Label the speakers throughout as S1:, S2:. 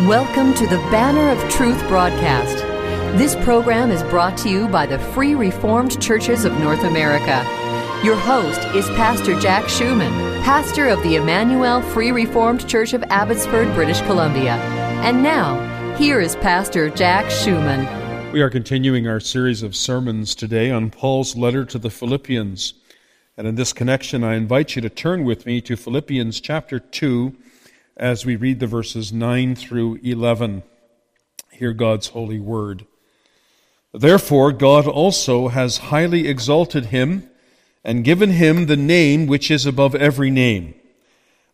S1: Welcome to the Banner of Truth broadcast. This program is brought to you by the Free Reformed Churches of North America. Your host is Pastor Jack Schumann, pastor of the Emmanuel Free Reformed Church of Abbotsford, British Columbia. And now, here is Pastor Jack Schumann.
S2: We are continuing our series of sermons today on Paul's letter to the Philippians. And in this connection, I invite you to turn with me to Philippians chapter 2 as we read the verses 9 through 11. Hear God's holy word. Therefore, God also has highly exalted him and given him the name which is above every name,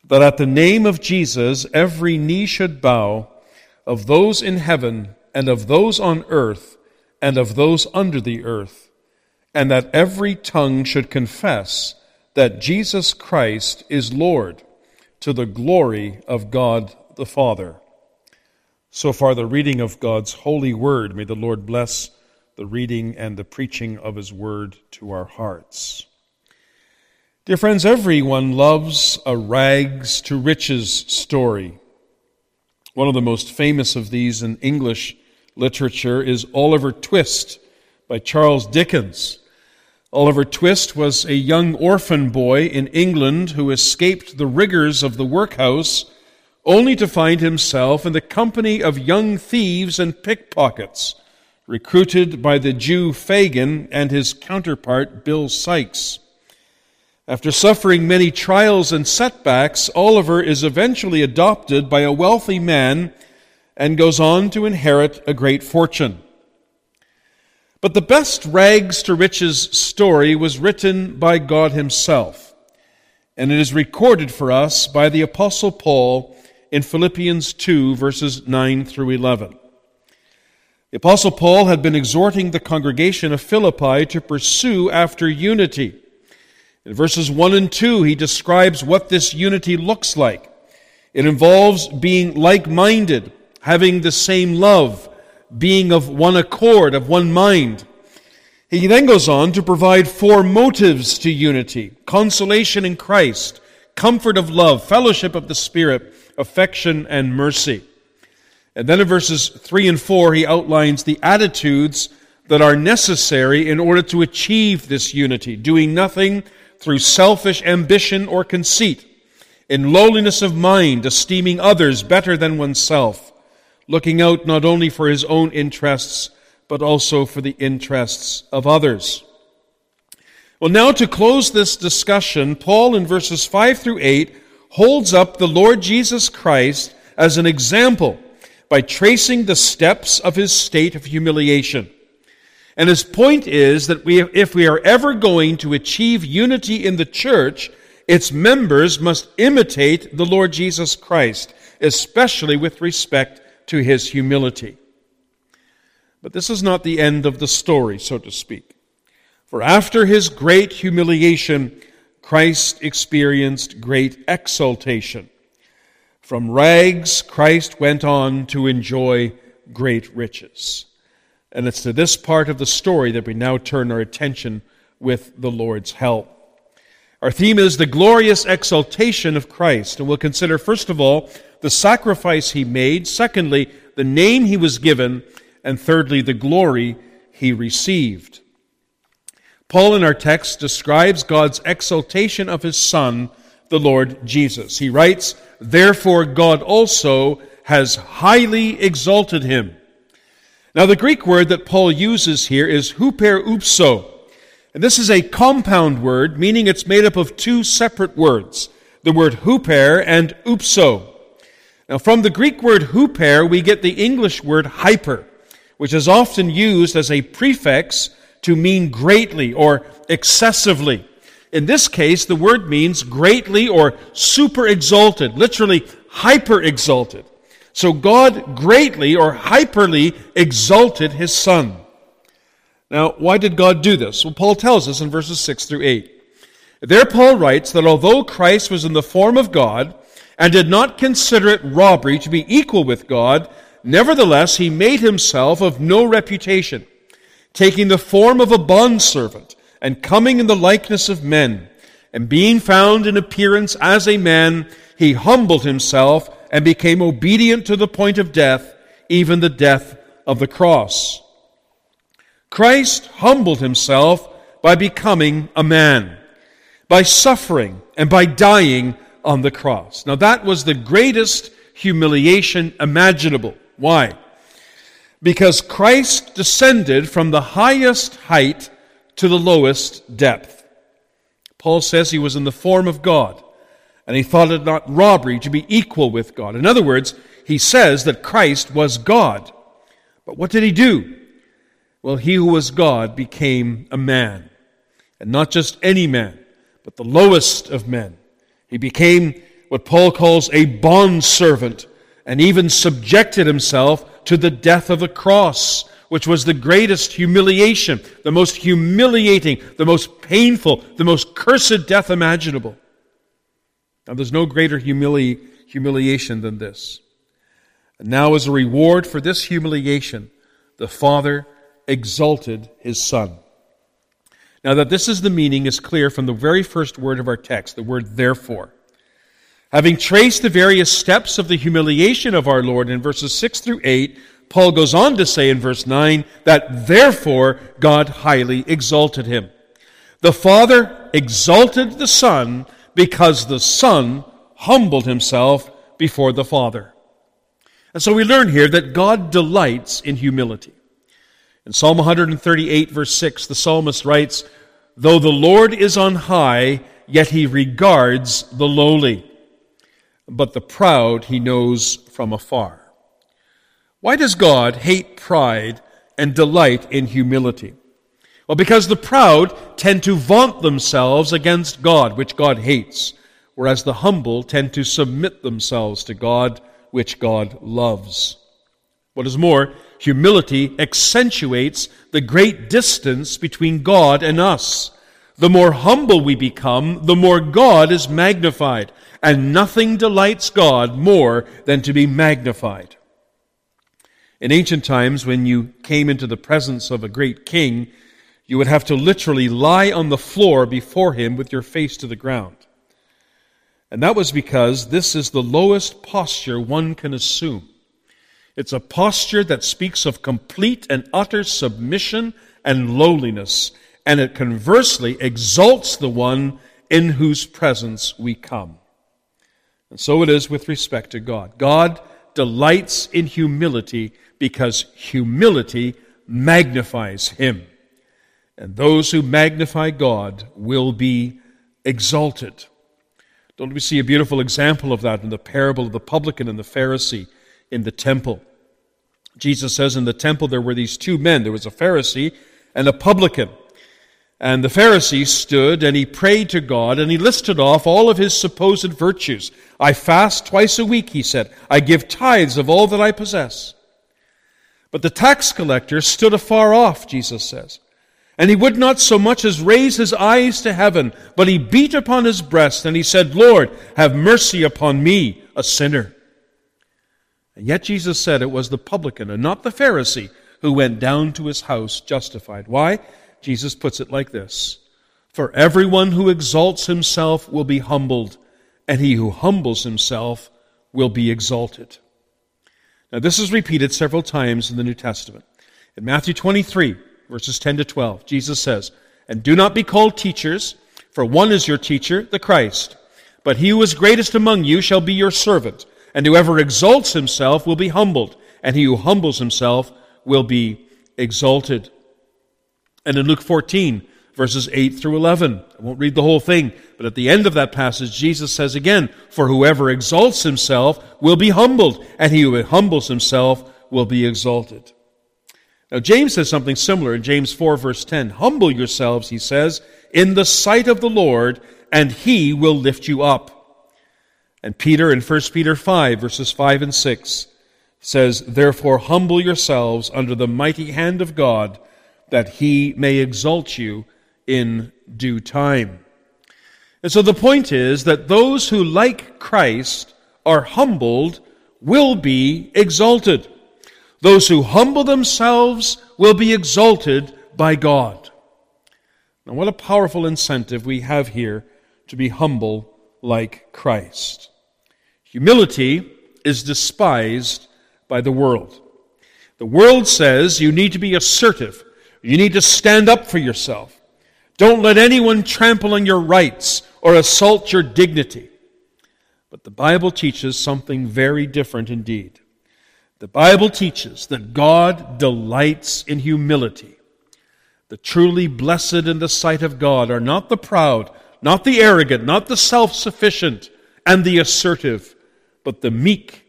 S2: that at the name of Jesus every knee should bow, of those in heaven and of those on earth and of those under the earth, and that every tongue should confess that Jesus Christ is Lord to the glory of God the Father. So far, the reading of God's holy word. May the Lord bless the reading and the preaching of his word to our hearts. Dear friends, everyone loves a rags to riches story. One of the most famous of these in English literature is Oliver Twist by Charles Dickens. Oliver Twist was a young orphan boy in England who escaped the rigors of the workhouse only to find himself in the company of young thieves and pickpockets, recruited by the Jew Fagin and his counterpart Bill Sikes. After suffering many trials and setbacks, Oliver is eventually adopted by a wealthy man and goes on to inherit a great fortune. But the best rags to riches story was written by God Himself, and it is recorded for us by the Apostle Paul in Philippians 2, verses 9 through 11. The Apostle Paul had been exhorting the congregation of Philippi to pursue after unity. In verses 1 and 2, he describes what this unity looks like. It involves being like minded, having the same love being of one accord, of one mind. He then goes on to provide four motives to unity consolation in Christ, comfort of love, fellowship of the Spirit, affection, and mercy. And then in verses 3 and 4, he outlines the attitudes that are necessary in order to achieve this unity, doing nothing through selfish ambition or conceit, in lowliness of mind, esteeming others better than oneself looking out not only for his own interests, but also for the interests of others. Well, now to close this discussion, Paul in verses 5 through 8 holds up the Lord Jesus Christ as an example by tracing the steps of his state of humiliation. And his point is that we, if we are ever going to achieve unity in the church, its members must imitate the Lord Jesus Christ, especially with respect to his humility. But this is not the end of the story, so to speak. For after his great humiliation, Christ experienced great exaltation. From rags, Christ went on to enjoy great riches. And it's to this part of the story that we now turn our attention with the Lord's help. Our theme is the glorious exaltation of Christ, and we'll consider, first of all, the sacrifice he made, secondly, the name he was given, and thirdly, the glory he received. Paul in our text describes God's exaltation of his Son, the Lord Jesus. He writes, Therefore God also has highly exalted him. Now, the Greek word that Paul uses here is huperoupso. And this is a compound word, meaning it's made up of two separate words the word huper and upso. Now, from the Greek word huper, we get the English word hyper, which is often used as a prefix to mean greatly or excessively. In this case, the word means greatly or super exalted, literally hyper exalted. So God greatly or hyperly exalted his Son. Now, why did God do this? Well, Paul tells us in verses 6 through 8. There, Paul writes that although Christ was in the form of God, and did not consider it robbery to be equal with God, nevertheless he made himself of no reputation, taking the form of a bondservant, and coming in the likeness of men, and being found in appearance as a man, he humbled himself and became obedient to the point of death, even the death of the cross. Christ humbled himself by becoming a man, by suffering, and by dying on the cross. Now, that was the greatest humiliation imaginable. Why? Because Christ descended from the highest height to the lowest depth. Paul says he was in the form of God, and he thought it not robbery to be equal with God. In other words, he says that Christ was God. But what did he do? Well, he who was God became a man. And not just any man, but the lowest of men. He became what Paul calls a bondservant and even subjected himself to the death of the cross, which was the greatest humiliation, the most humiliating, the most painful, the most cursed death imaginable. Now, there's no greater humili- humiliation than this. And now, as a reward for this humiliation, the Father exalted his Son. Now, that this is the meaning is clear from the very first word of our text, the word therefore. Having traced the various steps of the humiliation of our Lord in verses 6 through 8, Paul goes on to say in verse 9 that therefore God highly exalted him. The Father exalted the Son because the Son humbled himself before the Father. And so we learn here that God delights in humility. In Psalm 138, verse 6, the psalmist writes, Though the Lord is on high, yet he regards the lowly, but the proud he knows from afar. Why does God hate pride and delight in humility? Well, because the proud tend to vaunt themselves against God, which God hates, whereas the humble tend to submit themselves to God, which God loves. What is more, humility accentuates the great distance between God and us. The more humble we become, the more God is magnified, and nothing delights God more than to be magnified. In ancient times, when you came into the presence of a great king, you would have to literally lie on the floor before him with your face to the ground. And that was because this is the lowest posture one can assume. It's a posture that speaks of complete and utter submission and lowliness, and it conversely exalts the one in whose presence we come. And so it is with respect to God. God delights in humility because humility magnifies him. And those who magnify God will be exalted. Don't we see a beautiful example of that in the parable of the publican and the Pharisee in the temple? Jesus says in the temple there were these two men. There was a Pharisee and a publican. And the Pharisee stood and he prayed to God and he listed off all of his supposed virtues. I fast twice a week, he said. I give tithes of all that I possess. But the tax collector stood afar off, Jesus says. And he would not so much as raise his eyes to heaven, but he beat upon his breast and he said, Lord, have mercy upon me, a sinner. And yet Jesus said it was the publican and not the Pharisee who went down to his house justified. Why? Jesus puts it like this For everyone who exalts himself will be humbled, and he who humbles himself will be exalted. Now, this is repeated several times in the New Testament. In Matthew 23, verses 10 to 12, Jesus says, And do not be called teachers, for one is your teacher, the Christ. But he who is greatest among you shall be your servant. And whoever exalts himself will be humbled, and he who humbles himself will be exalted. And in Luke 14, verses 8 through 11, I won't read the whole thing, but at the end of that passage, Jesus says again, For whoever exalts himself will be humbled, and he who humbles himself will be exalted. Now, James says something similar in James 4, verse 10. Humble yourselves, he says, in the sight of the Lord, and he will lift you up. And Peter in 1 Peter 5, verses 5 and 6 says, Therefore humble yourselves under the mighty hand of God, that he may exalt you in due time. And so the point is that those who, like Christ, are humbled will be exalted. Those who humble themselves will be exalted by God. Now, what a powerful incentive we have here to be humble like Christ. Humility is despised by the world. The world says you need to be assertive. You need to stand up for yourself. Don't let anyone trample on your rights or assault your dignity. But the Bible teaches something very different indeed. The Bible teaches that God delights in humility. The truly blessed in the sight of God are not the proud, not the arrogant, not the self sufficient and the assertive, but the meek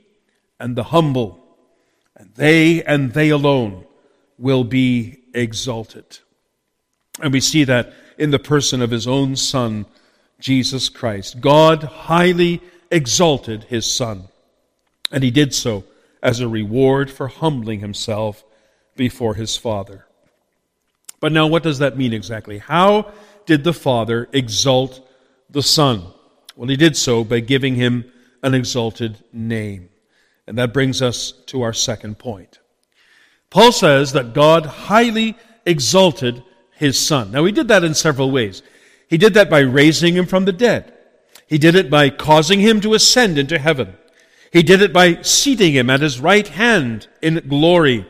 S2: and the humble. And they and they alone will be exalted. And we see that in the person of his own Son, Jesus Christ. God highly exalted his Son, and he did so as a reward for humbling himself before his Father. But now, what does that mean exactly? How did the Father exalt the Son? Well, he did so by giving him an exalted name. And that brings us to our second point. Paul says that God highly exalted his son. Now, he did that in several ways. He did that by raising him from the dead. He did it by causing him to ascend into heaven. He did it by seating him at his right hand in glory.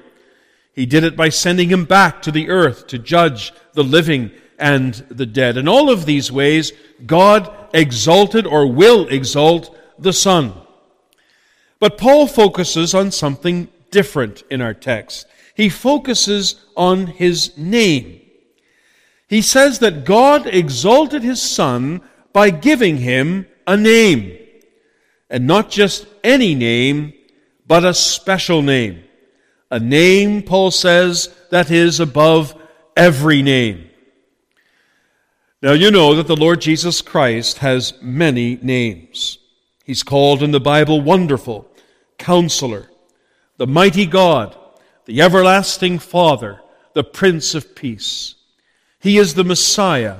S2: He did it by sending him back to the earth to judge the living and the dead. In all of these ways, God exalted or will exalt the Son. But Paul focuses on something different in our text. He focuses on his name. He says that God exalted his Son by giving him a name. And not just any name, but a special name. A name, Paul says, that is above every name. Now you know that the Lord Jesus Christ has many names. He's called in the Bible Wonderful, Counselor, the Mighty God, the Everlasting Father, the Prince of Peace. He is the Messiah,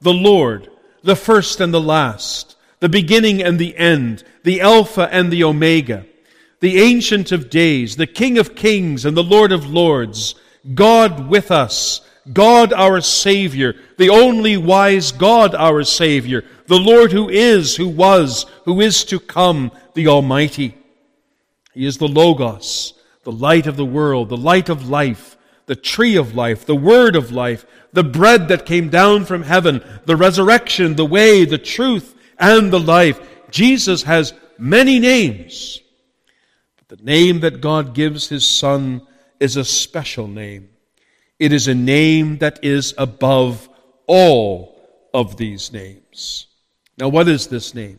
S2: the Lord, the first and the last, the beginning and the end, the Alpha and the Omega, the Ancient of Days, the King of Kings and the Lord of Lords, God with us, God our Savior, the only wise God our Savior, the Lord who is, who was, who is to come, the Almighty. He is the Logos, the light of the world, the light of life, the tree of life, the word of life, the bread that came down from heaven, the resurrection, the way, the truth, and the life. Jesus has many names. The name that God gives his Son is a special name. It is a name that is above all of these names. Now, what is this name?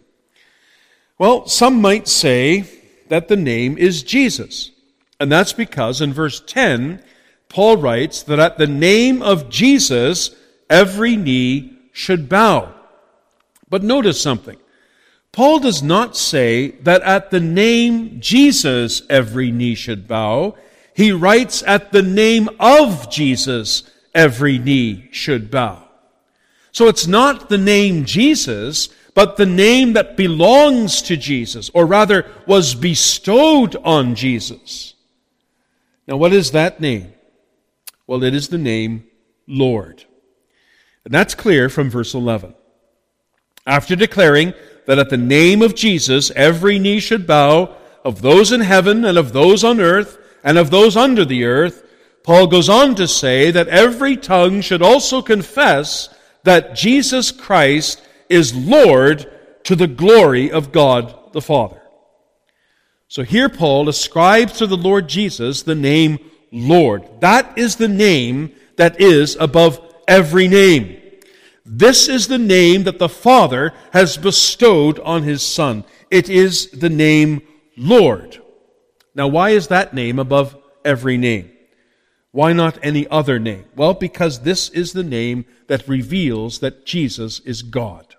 S2: Well, some might say that the name is Jesus. And that's because in verse 10, Paul writes that at the name of Jesus, every knee should bow. But notice something. Paul does not say that at the name Jesus, every knee should bow. He writes at the name of Jesus, every knee should bow. So it's not the name Jesus, but the name that belongs to Jesus, or rather was bestowed on Jesus. Now, what is that name? Well, it is the name Lord. And that's clear from verse 11. After declaring that at the name of Jesus every knee should bow, of those in heaven and of those on earth and of those under the earth, Paul goes on to say that every tongue should also confess that Jesus Christ is Lord to the glory of God the Father. So here Paul ascribes to the Lord Jesus the name Lord. That is the name that is above every name. This is the name that the Father has bestowed on his Son. It is the name Lord. Now, why is that name above every name? Why not any other name? Well, because this is the name that reveals that Jesus is God.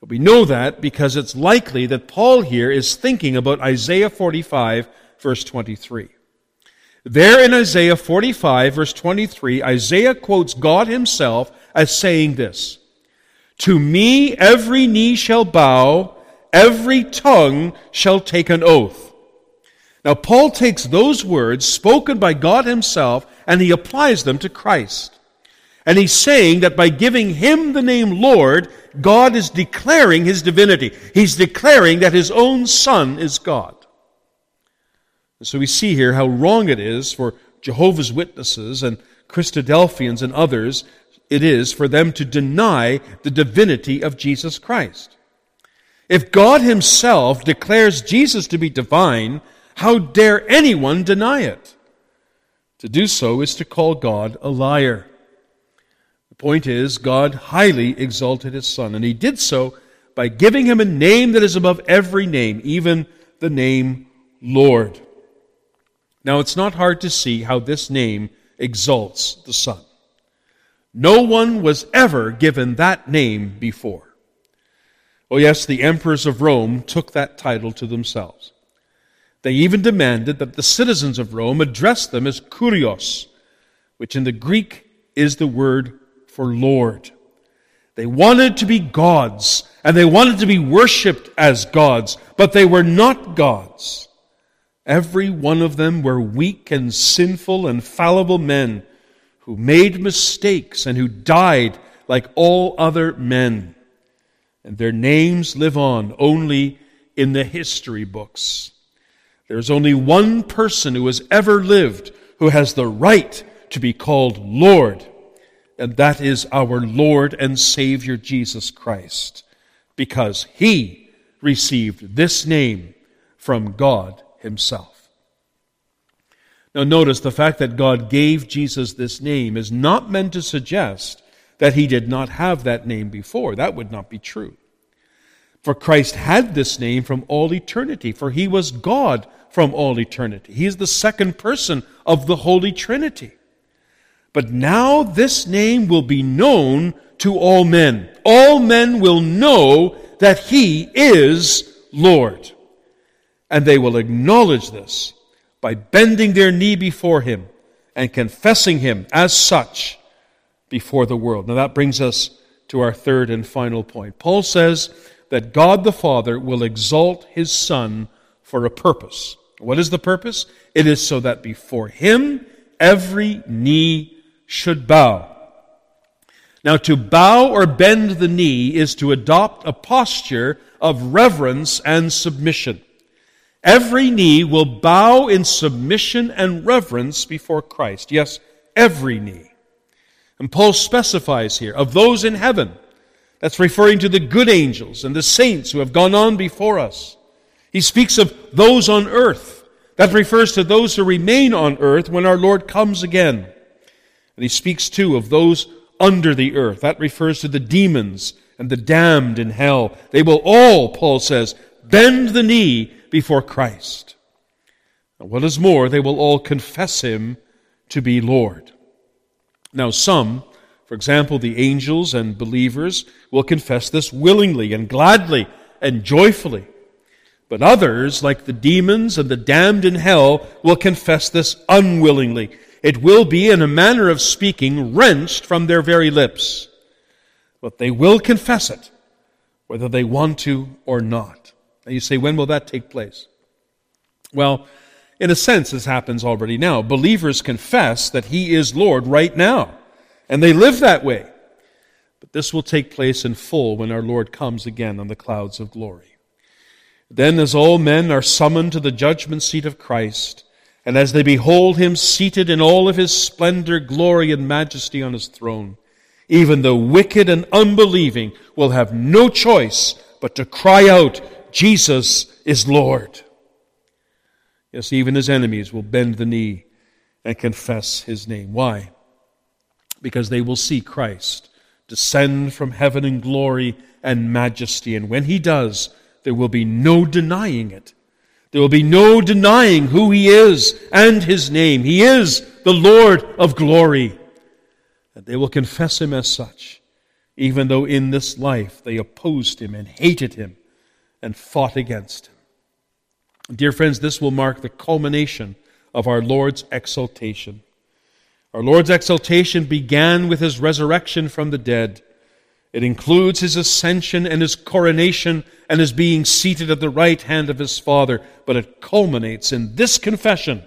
S2: We know that because it's likely that Paul here is thinking about Isaiah 45, verse 23. There in Isaiah 45, verse 23, Isaiah quotes God himself as saying this To me every knee shall bow, every tongue shall take an oath. Now, Paul takes those words spoken by God himself and he applies them to Christ. And he's saying that by giving him the name Lord, God is declaring his divinity. He's declaring that his own Son is God. So we see here how wrong it is for Jehovah's Witnesses and Christadelphians and others, it is for them to deny the divinity of Jesus Christ. If God Himself declares Jesus to be divine, how dare anyone deny it? To do so is to call God a liar. The point is, God highly exalted His Son, and He did so by giving Him a name that is above every name, even the name Lord. Now, it's not hard to see how this name exalts the Son. No one was ever given that name before. Oh, yes, the emperors of Rome took that title to themselves. They even demanded that the citizens of Rome address them as kurios, which in the Greek is the word for Lord. They wanted to be gods, and they wanted to be worshipped as gods, but they were not gods. Every one of them were weak and sinful and fallible men who made mistakes and who died like all other men and their names live on only in the history books. There's only one person who has ever lived who has the right to be called Lord, and that is our Lord and Savior Jesus Christ, because he received this name from God himself. Now, notice the fact that God gave Jesus this name is not meant to suggest that he did not have that name before. That would not be true. For Christ had this name from all eternity, for he was God from all eternity. He is the second person of the Holy Trinity. But now this name will be known to all men. All men will know that he is Lord. And they will acknowledge this by bending their knee before him and confessing him as such before the world. Now that brings us to our third and final point. Paul says that God the Father will exalt his Son for a purpose. What is the purpose? It is so that before him every knee should bow. Now, to bow or bend the knee is to adopt a posture of reverence and submission. Every knee will bow in submission and reverence before Christ. Yes, every knee. And Paul specifies here of those in heaven. That's referring to the good angels and the saints who have gone on before us. He speaks of those on earth. That refers to those who remain on earth when our Lord comes again. And he speaks too of those under the earth. That refers to the demons and the damned in hell. They will all, Paul says, bend the knee before Christ. What is more, they will all confess him to be Lord. Now, some, for example, the angels and believers, will confess this willingly and gladly and joyfully. But others, like the demons and the damned in hell, will confess this unwillingly. It will be, in a manner of speaking, wrenched from their very lips. But they will confess it, whether they want to or not. And you say, when will that take place? Well, in a sense, this happens already now. Believers confess that He is Lord right now, and they live that way. But this will take place in full when our Lord comes again on the clouds of glory. Then, as all men are summoned to the judgment seat of Christ, and as they behold Him seated in all of His splendor, glory, and majesty on His throne, even the wicked and unbelieving will have no choice but to cry out, Jesus is Lord. Yes, even his enemies will bend the knee and confess his name. Why? Because they will see Christ descend from heaven in glory and majesty. And when he does, there will be no denying it. There will be no denying who he is and his name. He is the Lord of glory. And they will confess him as such, even though in this life they opposed him and hated him and fought against him. Dear friends, this will mark the culmination of our Lord's exaltation. Our Lord's exaltation began with his resurrection from the dead. It includes his ascension and his coronation and his being seated at the right hand of his Father, but it culminates in this confession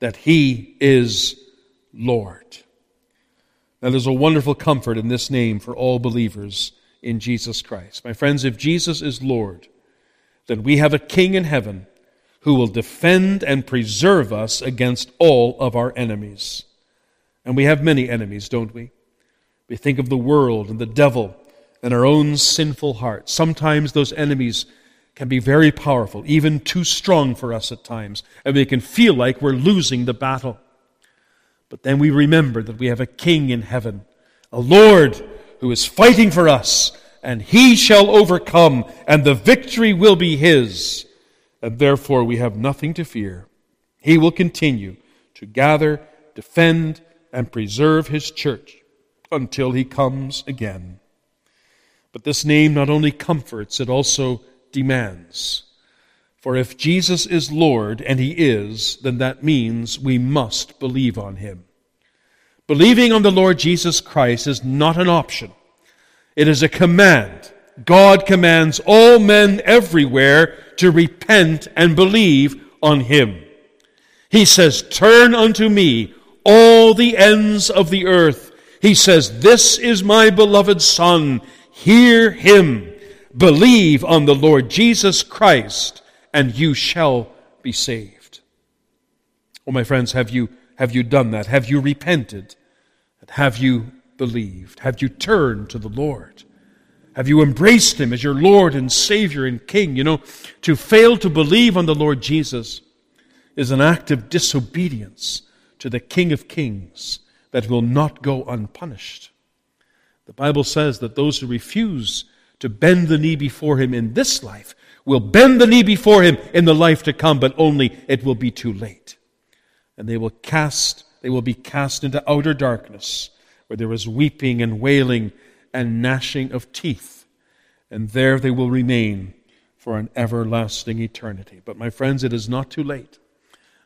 S2: that he is Lord. Now, there's a wonderful comfort in this name for all believers in Jesus Christ. My friends, if Jesus is Lord, then we have a King in heaven who will defend and preserve us against all of our enemies. And we have many enemies, don't we? We think of the world and the devil and our own sinful hearts. Sometimes those enemies can be very powerful, even too strong for us at times, and we can feel like we're losing the battle. But then we remember that we have a king in heaven, a Lord who is fighting for us, and he shall overcome, and the victory will be his. And therefore we have nothing to fear. He will continue to gather, defend, and preserve his church until he comes again. But this name not only comforts, it also demands. For if Jesus is Lord, and He is, then that means we must believe on Him. Believing on the Lord Jesus Christ is not an option. It is a command. God commands all men everywhere to repent and believe on Him. He says, Turn unto me all the ends of the earth. He says, This is my beloved Son. Hear Him. Believe on the Lord Jesus Christ, and you shall be saved. Oh, my friends, have you, have you done that? Have you repented? Have you believed? Have you turned to the Lord? Have you embraced Him as your Lord and Savior and King? You know, to fail to believe on the Lord Jesus is an act of disobedience to the King of Kings that will not go unpunished. The Bible says that those who refuse to bend the knee before him in this life will bend the knee before him in the life to come, but only it will be too late. And they will cast, they will be cast into outer darkness, where there is weeping and wailing and gnashing of teeth. And there they will remain for an everlasting eternity. But my friends, it is not too late.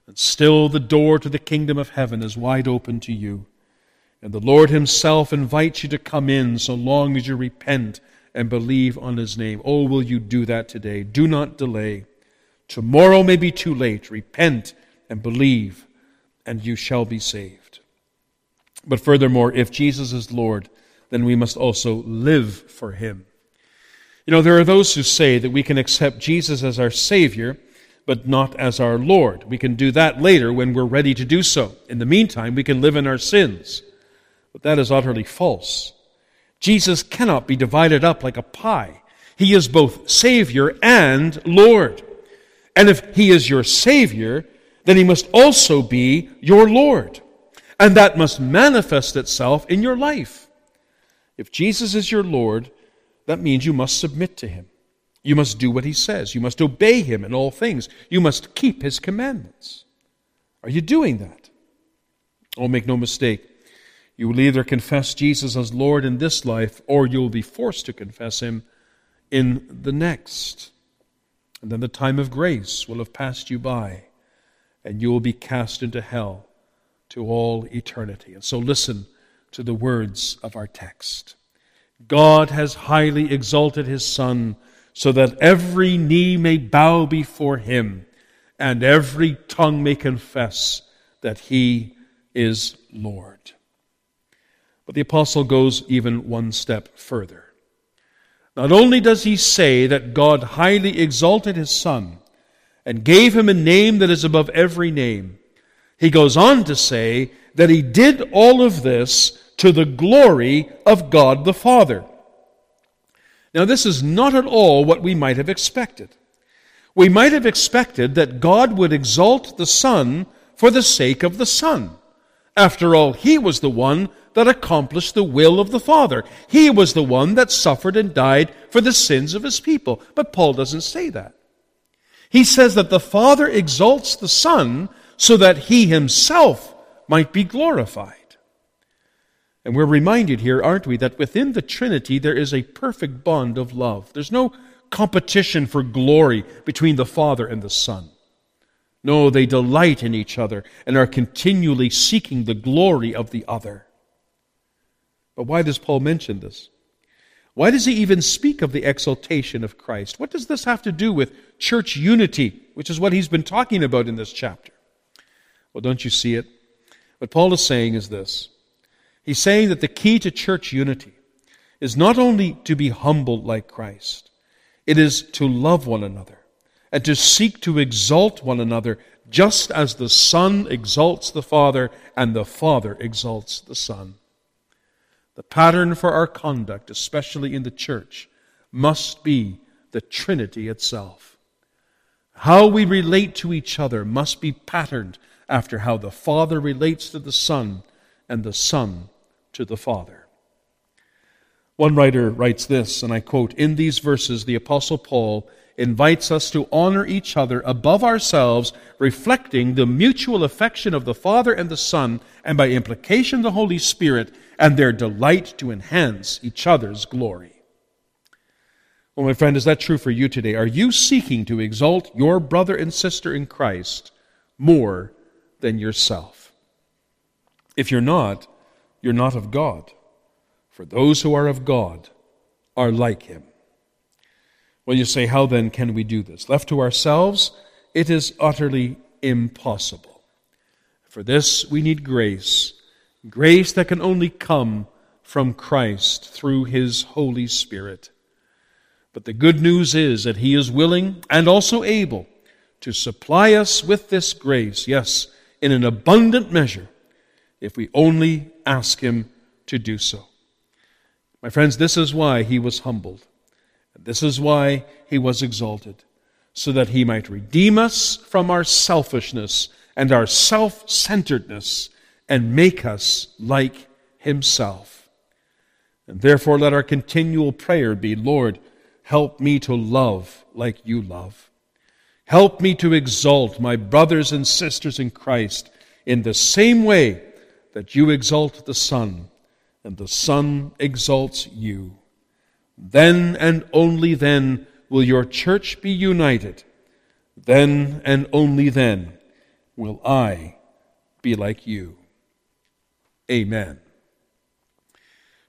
S2: And still the door to the kingdom of heaven is wide open to you. And the Lord Himself invites you to come in so long as you repent and believe on his name. Oh, will you do that today? Do not delay. Tomorrow may be too late. Repent and believe, and you shall be saved. But furthermore, if Jesus is Lord, then we must also live for him. You know, there are those who say that we can accept Jesus as our Savior, but not as our Lord. We can do that later when we're ready to do so. In the meantime, we can live in our sins. But that is utterly false. Jesus cannot be divided up like a pie. He is both Savior and Lord. And if He is your Savior, then He must also be your Lord. And that must manifest itself in your life. If Jesus is your Lord, that means you must submit to Him. You must do what He says. You must obey Him in all things. You must keep His commandments. Are you doing that? Oh, make no mistake. You will either confess Jesus as Lord in this life, or you will be forced to confess Him in the next. And then the time of grace will have passed you by, and you will be cast into hell to all eternity. And so listen to the words of our text. God has highly exalted His Son, so that every knee may bow before Him, and every tongue may confess that He is Lord. But the apostle goes even one step further. Not only does he say that God highly exalted his Son and gave him a name that is above every name, he goes on to say that he did all of this to the glory of God the Father. Now, this is not at all what we might have expected. We might have expected that God would exalt the Son for the sake of the Son. After all, he was the one that accomplished the will of the Father. He was the one that suffered and died for the sins of his people. But Paul doesn't say that. He says that the Father exalts the Son so that he himself might be glorified. And we're reminded here, aren't we, that within the Trinity there is a perfect bond of love. There's no competition for glory between the Father and the Son. No, they delight in each other and are continually seeking the glory of the other. But why does Paul mention this? Why does he even speak of the exaltation of Christ? What does this have to do with church unity, which is what he's been talking about in this chapter? Well, don't you see it? What Paul is saying is this He's saying that the key to church unity is not only to be humble like Christ, it is to love one another and to seek to exalt one another, just as the Son exalts the Father and the Father exalts the Son. The pattern for our conduct, especially in the church, must be the Trinity itself. How we relate to each other must be patterned after how the Father relates to the Son and the Son to the Father. One writer writes this, and I quote In these verses, the Apostle Paul invites us to honor each other above ourselves, reflecting the mutual affection of the Father and the Son, and by implication the Holy Spirit, and their delight to enhance each other's glory. Well, my friend, is that true for you today? Are you seeking to exalt your brother and sister in Christ more than yourself? If you're not, you're not of God. For those who are of God are like him. Well, you say, how then can we do this? Left to ourselves, it is utterly impossible. For this, we need grace. Grace that can only come from Christ through his Holy Spirit. But the good news is that He is willing and also able to supply us with this grace, yes, in an abundant measure, if we only ask Him to do so. My friends, this is why He was humbled. This is why He was exalted, so that He might redeem us from our selfishness and our self centeredness and make us like Himself. And therefore, let our continual prayer be Lord, Help me to love like you love. Help me to exalt my brothers and sisters in Christ in the same way that you exalt the Son and the Son exalts you. Then and only then will your church be united. Then and only then will I be like you. Amen.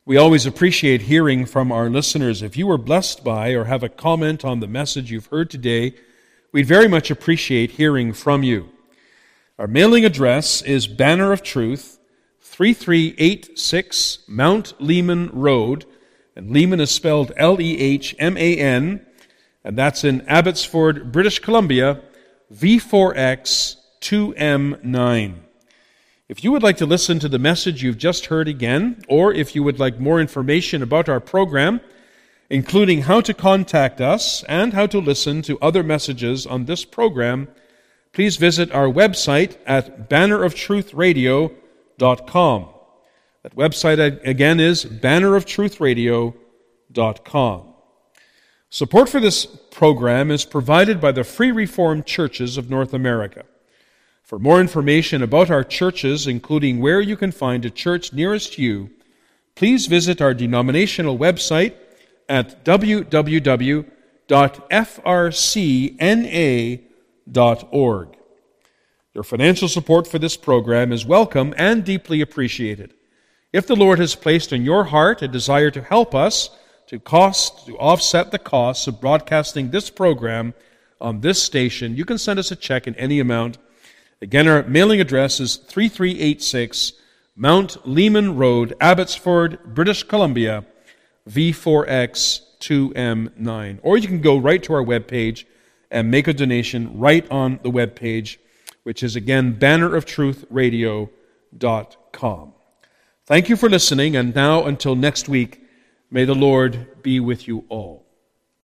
S2: We always appreciate hearing from our listeners. If you were blessed by or have a comment on the message you've heard today, we'd very much appreciate hearing from you. Our mailing address is Banner of Truth, 3386 Mount Lehman Road, and Lehman is spelled L E H M A N, and that's in Abbotsford, British Columbia, V4X 2M9. If you would like to listen to the message you've just heard again, or if you would like more information about our program, including how to contact us and how to listen to other messages on this program, please visit our website at banneroftruthradio.com. That website again is banneroftruthradio.com. Support for this program is provided by the Free Reformed Churches of North America. For more information about our churches, including where you can find a church nearest you, please visit our denominational website at www.frcna.org. Your financial support for this program is welcome and deeply appreciated. If the Lord has placed in your heart a desire to help us to cost to offset the costs of broadcasting this program on this station, you can send us a check in any amount Again, our mailing address is 3386 Mount Lehman Road, Abbotsford, British Columbia, V4X2M9. Or you can go right to our webpage and make a donation right on the webpage, which is again banneroftruthradio.com. Thank you for listening, and now until next week, may the Lord be with you all.